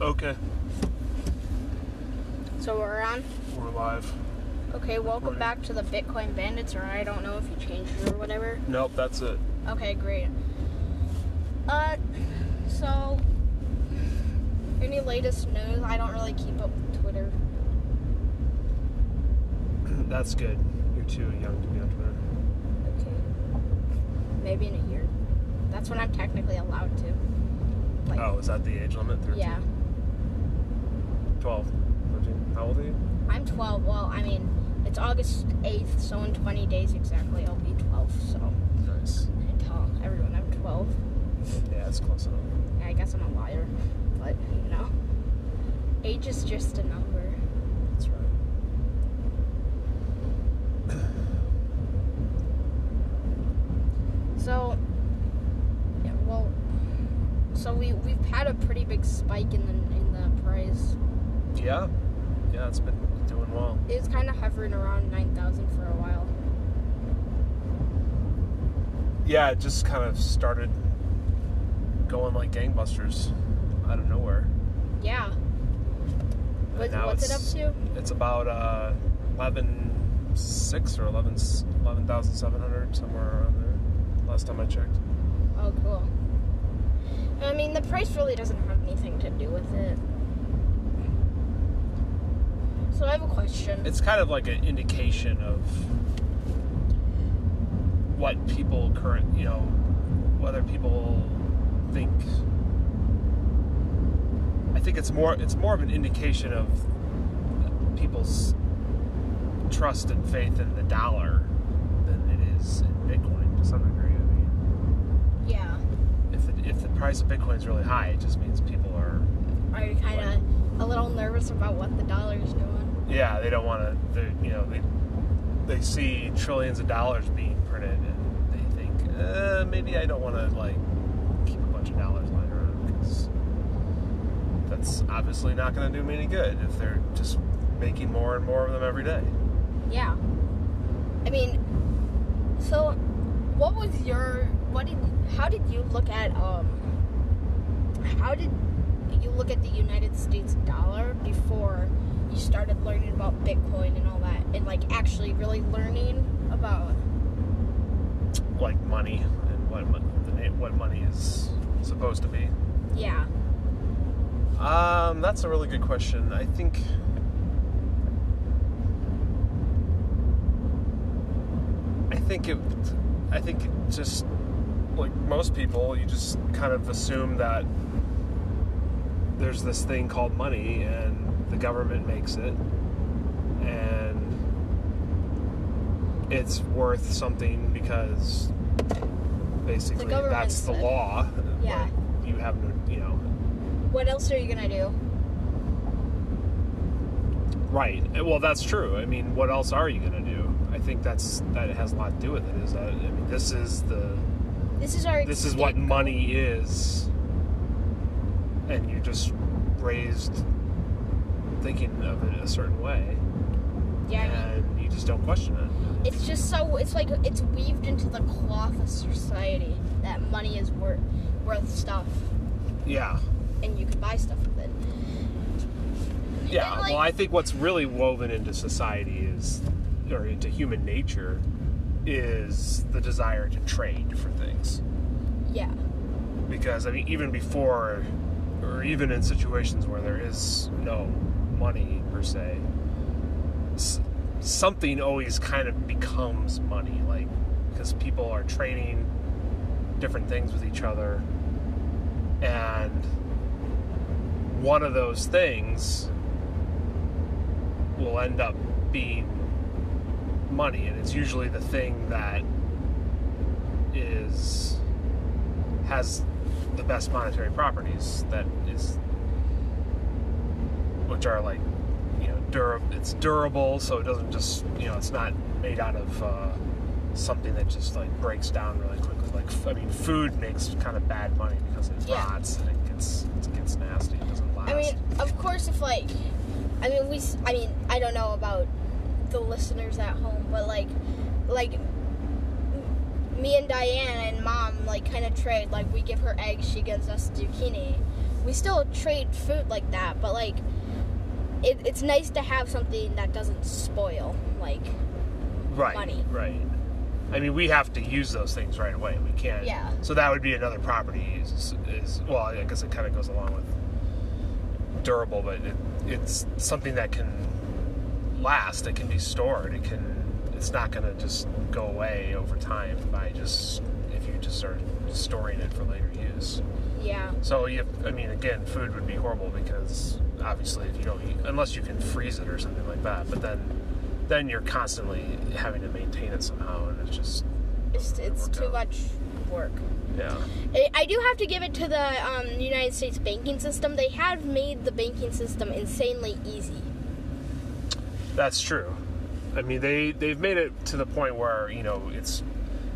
Okay, So we're on. we're live. Okay, welcome back to the Bitcoin Bandits, or I don't know if you changed it or whatever. Nope, that's it. Okay, great. Uh, so any latest news? I don't really keep up with Twitter. That's good. You're too young to be on Twitter. Okay. Maybe in a year. That's when I'm technically allowed to. Like, Oh, is that the age limit? 13? yeah. 12, 13. How old are you? I'm 12. Well, I mean, it's August 8th, so in 20 days exactly, I'll be 12. So Nice. I tell everyone I'm 12. Yeah, that's close enough. I guess I'm a liar, but you know, age is just a number. That's right. So, yeah, well, so we we've had a pretty big spike in the in the price. Yeah, yeah, it's been doing well. It was kind of hovering around nine thousand for a while. Yeah, it just kind of started going like gangbusters out of nowhere. Yeah. What, what's it up to? It's about uh, 11.6 or 11 11,700, somewhere around there. Last time I checked. Oh, cool. I mean, the price really doesn't have anything to do with it. So I have a question. It's kind of like an indication of what people current, you know, whether people think. I think it's more it's more of an indication of people's trust and faith in the dollar than it is in Bitcoin to some degree. I mean, yeah. if the, if the price of Bitcoin is really high, it just means people are Are you kind of a little nervous about what the dollar is doing? yeah, they don't want to. You know, they they see trillions of dollars being printed, and they think uh, maybe I don't want to like keep a bunch of dollars lying around because that's obviously not going to do me any good if they're just making more and more of them every day. Yeah. I mean, so what was your what did how did you look at um how did look at the United States dollar before you started learning about Bitcoin and all that and like actually really learning about Like money and what what money is supposed to be. yeah. Um, that's a really good question. I think. I think it. I think it just like most people, you just kind of assume that there's this thing called money, and the government makes it, and it's worth something because basically that's the said. law. Yeah. Like, you have no, you know, What else are you going to do? Right. Uh, Well, that's true. I mean, what else are you going to do? I think that's that has a lot to do with it. Is that I mean, this is the This is our this is what scapegoat. money is, and you're just raised thinking of it a certain way, Yeah, I mean, and you just don't question it. it's just so it's like it's weaved into the cloth of society that money is worth worth stuff Yeah. and you can buy stuff with it. Yeah. Like- well, I think what's really woven into society is, or into human nature, is the desire to trade for things. Yeah. because I mean, even before, or even in situations where there is no money per se, something always kind of becomes money, like because people are trading different things with each other, and one of those things will end up being money, and it's usually the thing that is has the best monetary properties that which are like you know dura- it's durable so it doesn't just you know it's not made out of uh, something that just like breaks down really quickly like f- I mean food makes kind of bad money because it Yeah. rots and it gets it gets nasty it doesn't last I mean, of course, if like, I mean, we, I mean, I don't know about the listeners at home, but like, like, me and Diane and mom like kind of trade. Like, we give her eggs, she gives us zucchini. we still trade food like that, but like it, it's nice to have something that doesn't spoil. Like right, money. right. I mean, we have to use those things right away. We can't. Yeah. So that would be another property. Is, is well, I guess it kind of goes along with durable, but it, it's something that can last. It can be stored. It can. It's not going to just go away over time by just if you just start storing it for later use. yeah, So you, I mean, again, food would be horrible because obviously if you don't eat, unless you can freeze it or something like that, but then then you're constantly having to maintain it somehow, and it's just it's it's too out. much work. Yeah, I I do have to give it to the um, United States banking system. They have made the banking system insanely easy. that's true. I mean, they they've made it to the point where you know it's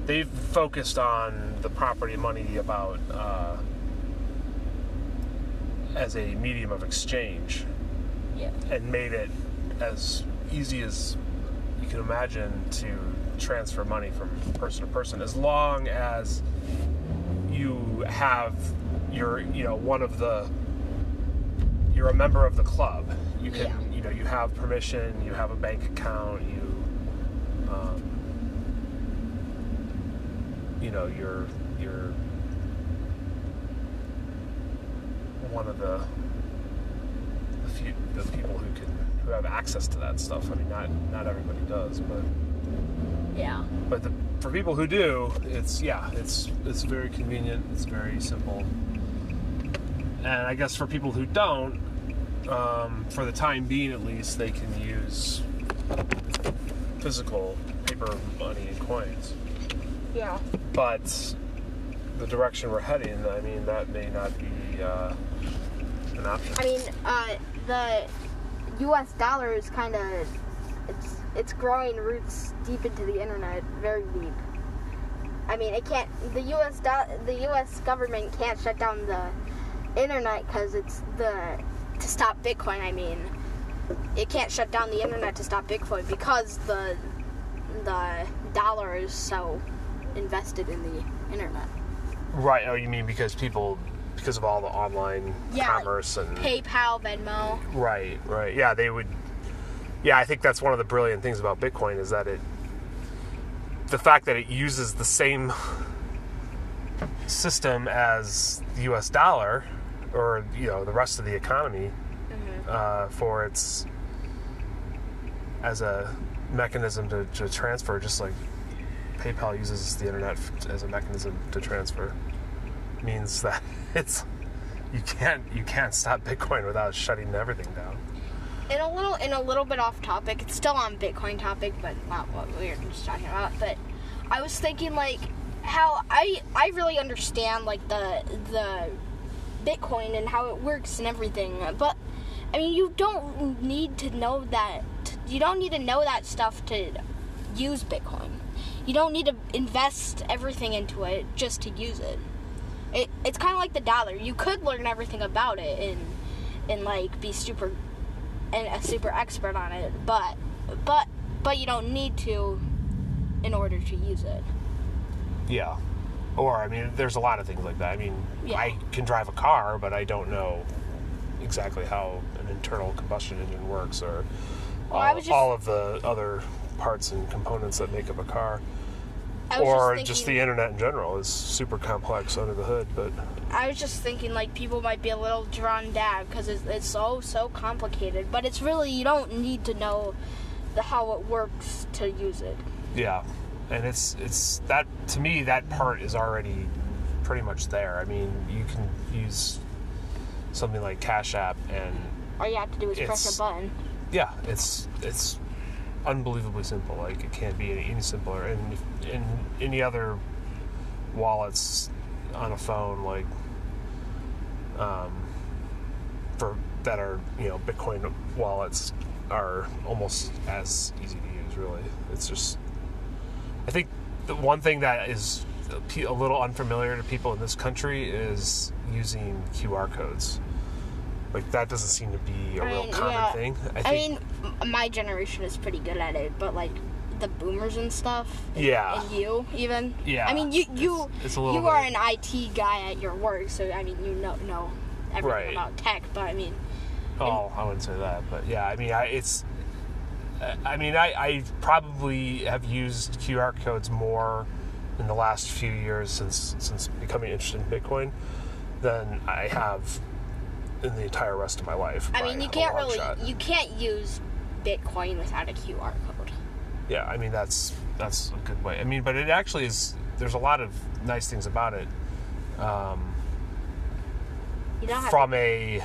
they've focused on the property money about uh, as a medium of exchange. Yeah. and made it as easy as you can imagine to transfer money from person to person as long as you have your you know one of the you're a member of the club you can Yeah. you know you have permission you have a bank account you um, you know you're you're one of the the few the people who can who have access to that stuff. I mean, not not everybody does, but Yeah. but the, for people who do, it's yeah, it's it's very convenient. It's very simple, and I guess for people who don't, um, for the time being at least, they can use physical paper money and coins. Yeah. But the direction we're heading, I mean, that may not be uh, an option. I mean, uh, the U.S. dollar is kind of it's it's growing roots deep into the internet, very deep. I mean, it can't. The U.S. Do- the U.S. government can't shut down the internet because it's the to stop Bitcoin. I mean, it can't shut down the internet to stop Bitcoin because the the dollar is so invested in the internet. Right. Oh, you mean because people, because of all the online Yeah, commerce and PayPal, Venmo. right, right. Yeah, they would. Yeah, I think that's one of the brilliant things about Bitcoin is that it, the fact that it uses the same system as the U.S. dollar, or you know the rest of the economy, uh, for its as a mechanism to, to transfer, just like PayPal uses the internet as a mechanism to transfer, means that it's you can't you can't stop Bitcoin without shutting everything down. in a little in a little bit off topic. It's still on Bitcoin topic, but not what we were just talking about. But I was thinking like how I I really understand like the the Bitcoin and how it works and everything. But I mean, you don't need to know that. You don't need to know that stuff to use Bitcoin. You don't need to invest everything into it just to use it. It, it's kind of like the dollar. You could learn everything about it and and like be super and a super expert on it, but but but you don't need to in order to use it. Yeah. Or I mean, there's a lot of things like that. I mean, Yeah. I can drive a car, but I don't know exactly how an internal combustion engine works or Well, all, just- all of the other parts and components that make up a car. Or just, just the internet in general is super complex under the hood, but I was just thinking like people might be a little drawn down because it's, it's so so complicated, but it's really you don't need to know the how it works to use it. yeah. And it's it's that to me that part is already pretty much there. I mean, you can use something like Cash App and All you have to do is press a button. yeah, it's it's unbelievably simple. Like it can't be any, any simpler. And in any other wallets on a phone, like um, for that are you know Bitcoin wallets are almost as easy to use. Really, it's just I think the one thing that is a a little unfamiliar to people in this country is using QR codes. Like that doesn't seem to be a I real mean, common yeah. thing. I, I, mean, my generation is pretty good at it, but like the boomers and stuff. and- Yeah. And you even. Yeah, I mean, you you it's- it's a little you are an IT guy at your work, so I mean, you know know everything Right. about tech, but I mean, Oh, I wouldn't say that, but yeah, I mean, I, it's. I mean, I, I probably have used QR codes more in the last few years since since becoming interested in Bitcoin than I have in the entire rest of my life. I mean, you can't really, shot. you can't use Bitcoin without a QR code. Yeah, I mean that's that's a good way. I mean, but it actually is. There's a lot of nice things about it. Um, You don't have from a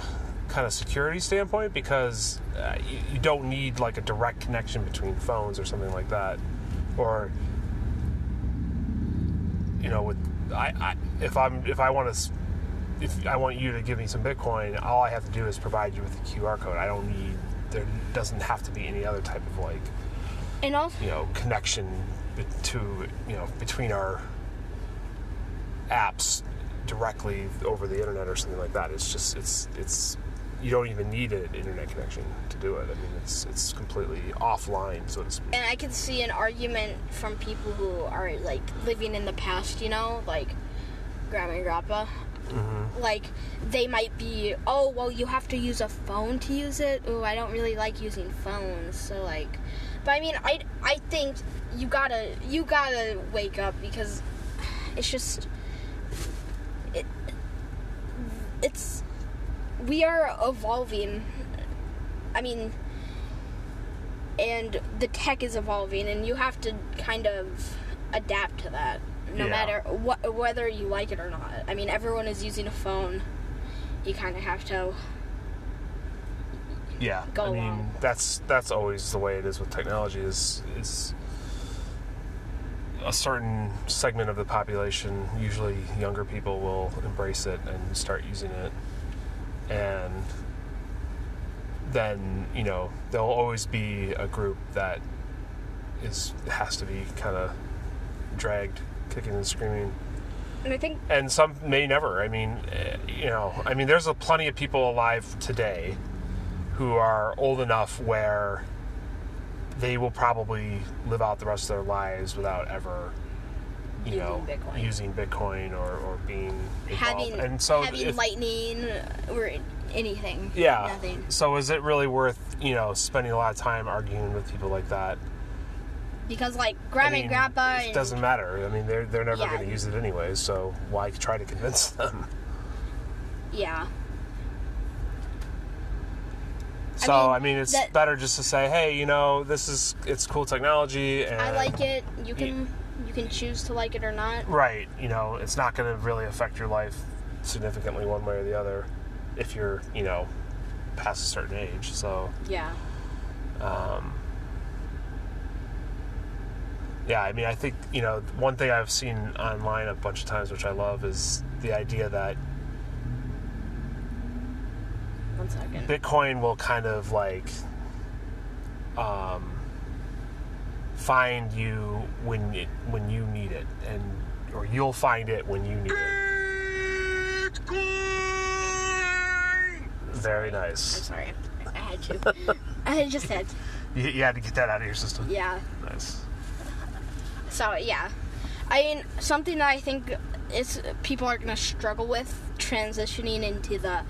kind of security standpoint because uh, you, you don't need like a direct connection between phones or something like that or you know with I, I if i'm if i want to if i want you to give me some bitcoin all i have to do is provide you with a qr code. I don't need there doesn't have to be any other type of like and also, you know connection to you know between our apps directly over the internet or something like that. It's just it's it's you don't even need an internet connection to do it. I mean it's it's completely offline so to speak. And I can see an argument from people who are like living in the past, you know, like grandma and grandpa. Mm-hmm. Like they might be, oh well, you have to use a phone to use it. Oh, I don't really like using phones, so like. But I mean, I I think you gotta you gotta wake up because it's just it it's we are evolving. I mean, and the tech is evolving, and you have to kind of adapt to that, no Yeah. matter what whether you like it or not. I mean, everyone is using a phone. You kind of have to. yeah go i mean along. that's that's always the way it is with technology is is a certain segment of the population usually younger people will embrace it and start using it and then you know there'll always be a group that is has to be kind of dragged kicking and screaming And I think and some may never. I mean, eh, you know, I mean, there's a plenty of people alive today who are old enough where they will probably live out the rest of their lives without ever, you Using know, Bitcoin. using Bitcoin or, or being involved. having and so having if- lightning or anything. yeah. Nothing. So is it really worth you know spending a lot of time arguing with people like that? Because like grandma I mean, and grandpa It doesn't matter. I mean, they're they're never Yeah. going to use it anyway. So why try to convince them? yeah. So mean, I mean, it's that- better just to say, hey, you know, this is it's cool technology, and I like it. You can you can choose to like it or not. right. You know, it's not going to really affect your life significantly one way or the other if you're, you know, past a certain age. So, Yeah. um, yeah, I mean, I think you know, one thing I've seen online a bunch of times, which I love, is the idea that One second. Bitcoin will kind of like um, find you when it when you need it, and or you'll find it when you need it. Bitcoin. Very I'm nice. sorry. I had to. I just had. You, you had to get that out of your system. Yeah. Nice. So yeah, I mean something that I think is people are gonna struggle with transitioning into the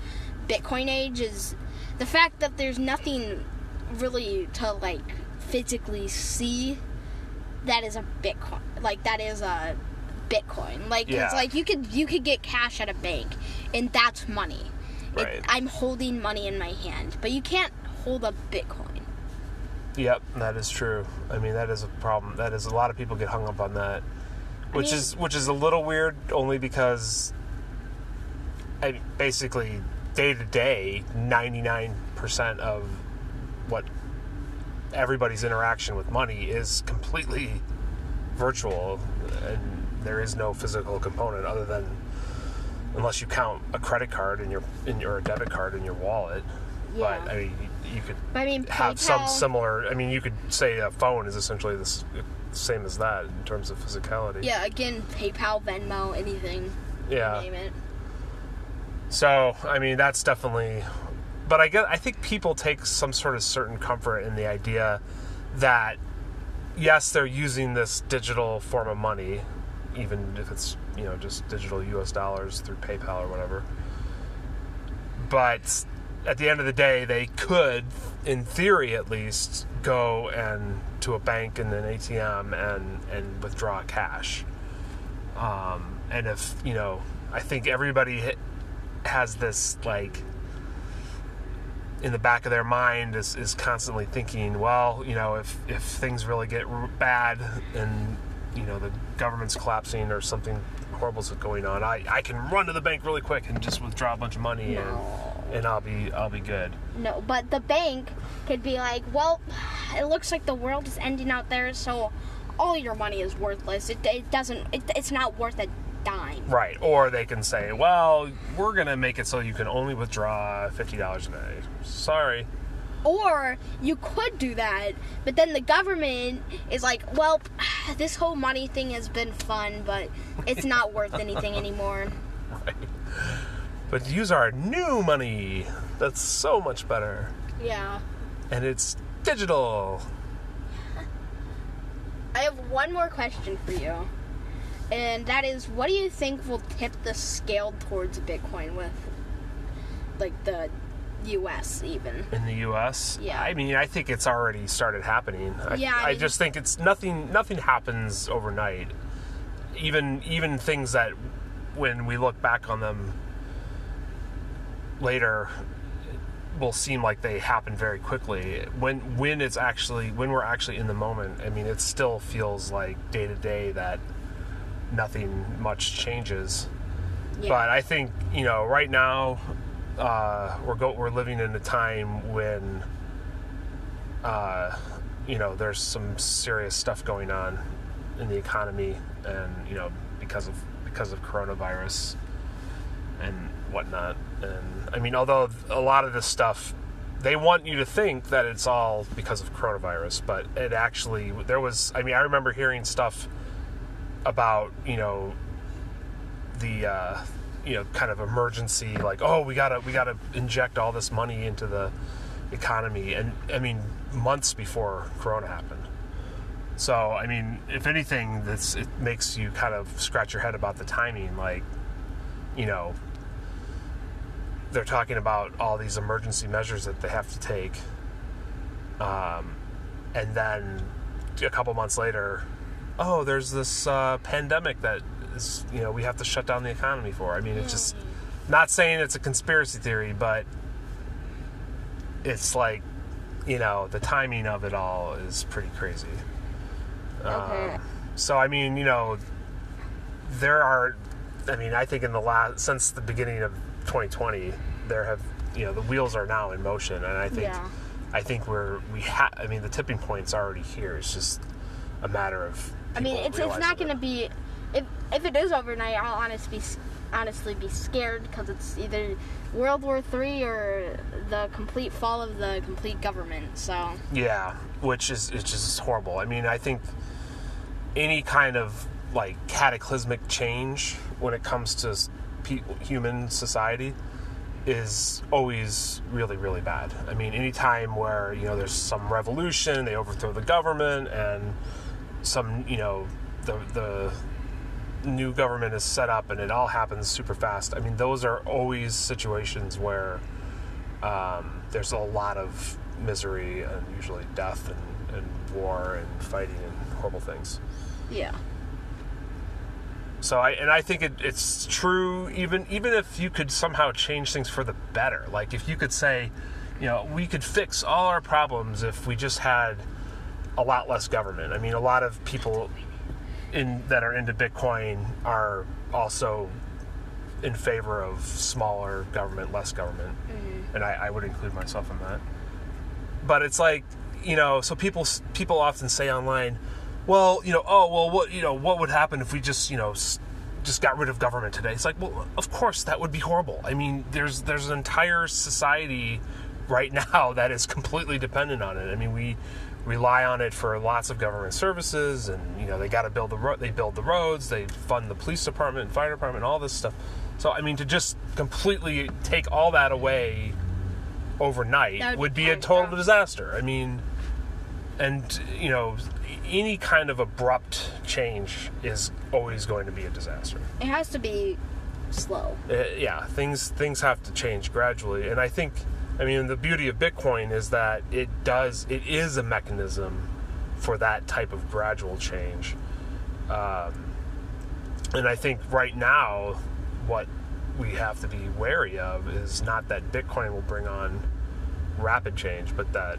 Bitcoin age is the fact that there's nothing really to like physically see that is a Bitcoin like that is a Bitcoin like Yeah. it's like you could you could get cash at a bank and that's money. It- I'm holding money in my hand, but you can't hold a Bitcoin. Yep, that is true. I mean, that is a problem. That is a lot of people get hung up on that, which mean- is which is a little weird, only because, I basically day to day, ninety nine percent of what everybody's interaction with money is completely virtual, and there is no physical component other than unless you count a credit card in your in your or a debit card in your wallet. Yeah. But I mean, you, you could I mean, have some similar. I mean, you could say a phone is essentially the same as that in terms of physicality. Yeah, again, PayPal, Venmo, anything. Yeah. Name it. So I mean, that's definitely. But I get. I think people take some sort of certain comfort in the idea that yes, they're using this digital form of money, even if it's you know just digital U.S. dollars through PayPal or whatever. but at the end of the day, they could, in theory at least, go and to a bank and an ATM and and withdraw cash. Um, and if you know, I think everybody has this like in the back of their mind is, is constantly thinking, well, you know, if if things really get bad and you know the government's collapsing or something horrible's going on, I, I can run to the bank really quick and just withdraw a bunch of money No. and and I'll be I'll be good. No, but the bank could be like, well, it looks like the world is ending out there, so all your money is worthless. It, it doesn't. It, it's not worth a dime. Right. Or they can say, well, we're going to make it so you can only withdraw $50 a day. Sorry. Or you could do that, but then the government is like, well, this whole money thing has been fun, but it's not worth anything anymore. Right. But use our new money. That's so much better. Yeah. And it's digital. I have one more question for you. And that is, what do you think will tip the scale towards Bitcoin with? Like the US, even. in the U.S. Yeah. I mean, I think it's already started happening. I, Yeah, I I, mean- just think it's nothing. Nothing happens overnight. Even even things that, when we look back on them later, will seem like they happen very quickly. When when it's actually when we're actually in the moment, I mean, it still feels like day to day that nothing much changes. Yeah. But I think you know, right now, uh, we're go- we're living in a time when, uh, you know, there's some serious stuff going on in the economy, and you know, because of because of coronavirus and whatnot. And I mean, although a lot of this stuff, they want you to think that it's all because of coronavirus, but it actually there was. I mean, I remember hearing stuff about you know the uh, you know kind of emergency like oh we gotta we gotta inject all this money into the economy and I mean months before Corona happened. So I mean, if anything, this it makes you kind of scratch your head about the timing. Like, you know, they're talking about all these emergency measures that they have to take, um, and then a couple months later, oh, there's this uh, pandemic that is you know we have to shut down the economy for. I mean, it's just not saying it's a conspiracy theory, but it's like you know the timing of it all is pretty crazy. Okay. Um, so I mean, you know, there are. I mean, I think in the last since the beginning of 2020, there have you know the wheels are now in motion, and I think Yeah. I think we're we have. I mean, the tipping point's already here. It's just a matter of. I mean, it's it's not going to be. If if it is overnight, I'll honestly be honestly be scared because it's either World War Three or the complete fall of the complete government. So Yeah, which is it's just horrible. I mean, I think any kind of like cataclysmic change when it comes to human society is always really really bad. I mean, any time where you know there's some revolution, they overthrow the government, and some you know the the new government is set up and it all happens super fast. I mean, those are always situations where um, there's a lot of misery and usually death and, and war and fighting and horrible things. yeah, So I and I think it, it's true even even if you could somehow change things for the better. Like if you could say, you know, we could fix all our problems if we just had a lot less government. I mean, a lot of people in that are into Bitcoin are also in favor of smaller government, less government, mm-hmm. and I, I would include myself in that. But it's like, you know, so people people often say online, well, you know, oh, well, what you know, what would happen if we just, you know, just got rid of government today? It's like, well, of course that would be horrible. I mean, there's there's an entire society right now that is completely dependent on it. I mean, we rely on it for lots of government services, and you know, they got to build the ro- they build the roads, they fund the police department, and fire department, all this stuff. So, I mean, to just completely take all that away overnight would would be a total disaster. I mean, and you know, any kind of abrupt change is always going to be a disaster. it has to be slow. Uh, yeah, things things have to change gradually, and I think, I mean, the beauty of Bitcoin is that it does it is a mechanism for that type of gradual change, um, and I think right now, what we have to be wary of is not that Bitcoin will bring on rapid change, but that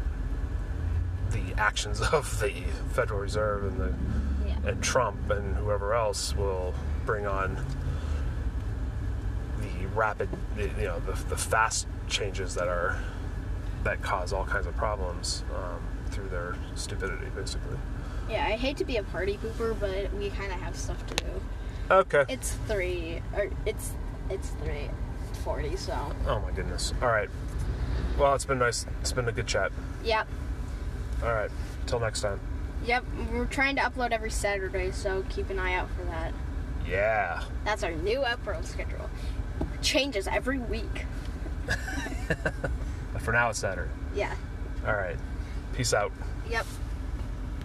the actions of the Federal Reserve and the Yeah. and Trump and whoever else will bring on the rapid, the, you know, the, the fast changes that are that cause all kinds of problems um, through their stupidity, basically. Yeah, I hate to be a party pooper, but we kind of have stuff to do. Okay. It's three, or it's it's three forty. So Oh my goodness. All right. Well, it's been nice. It's been a good chat. yep, All right. Till next time. yep. We're trying to upload every Saturday, so keep an eye out for that. Yeah. That's our new upload schedule. Changes every week. For now, it's Saturday. Yeah. All right. Peace out. Yep.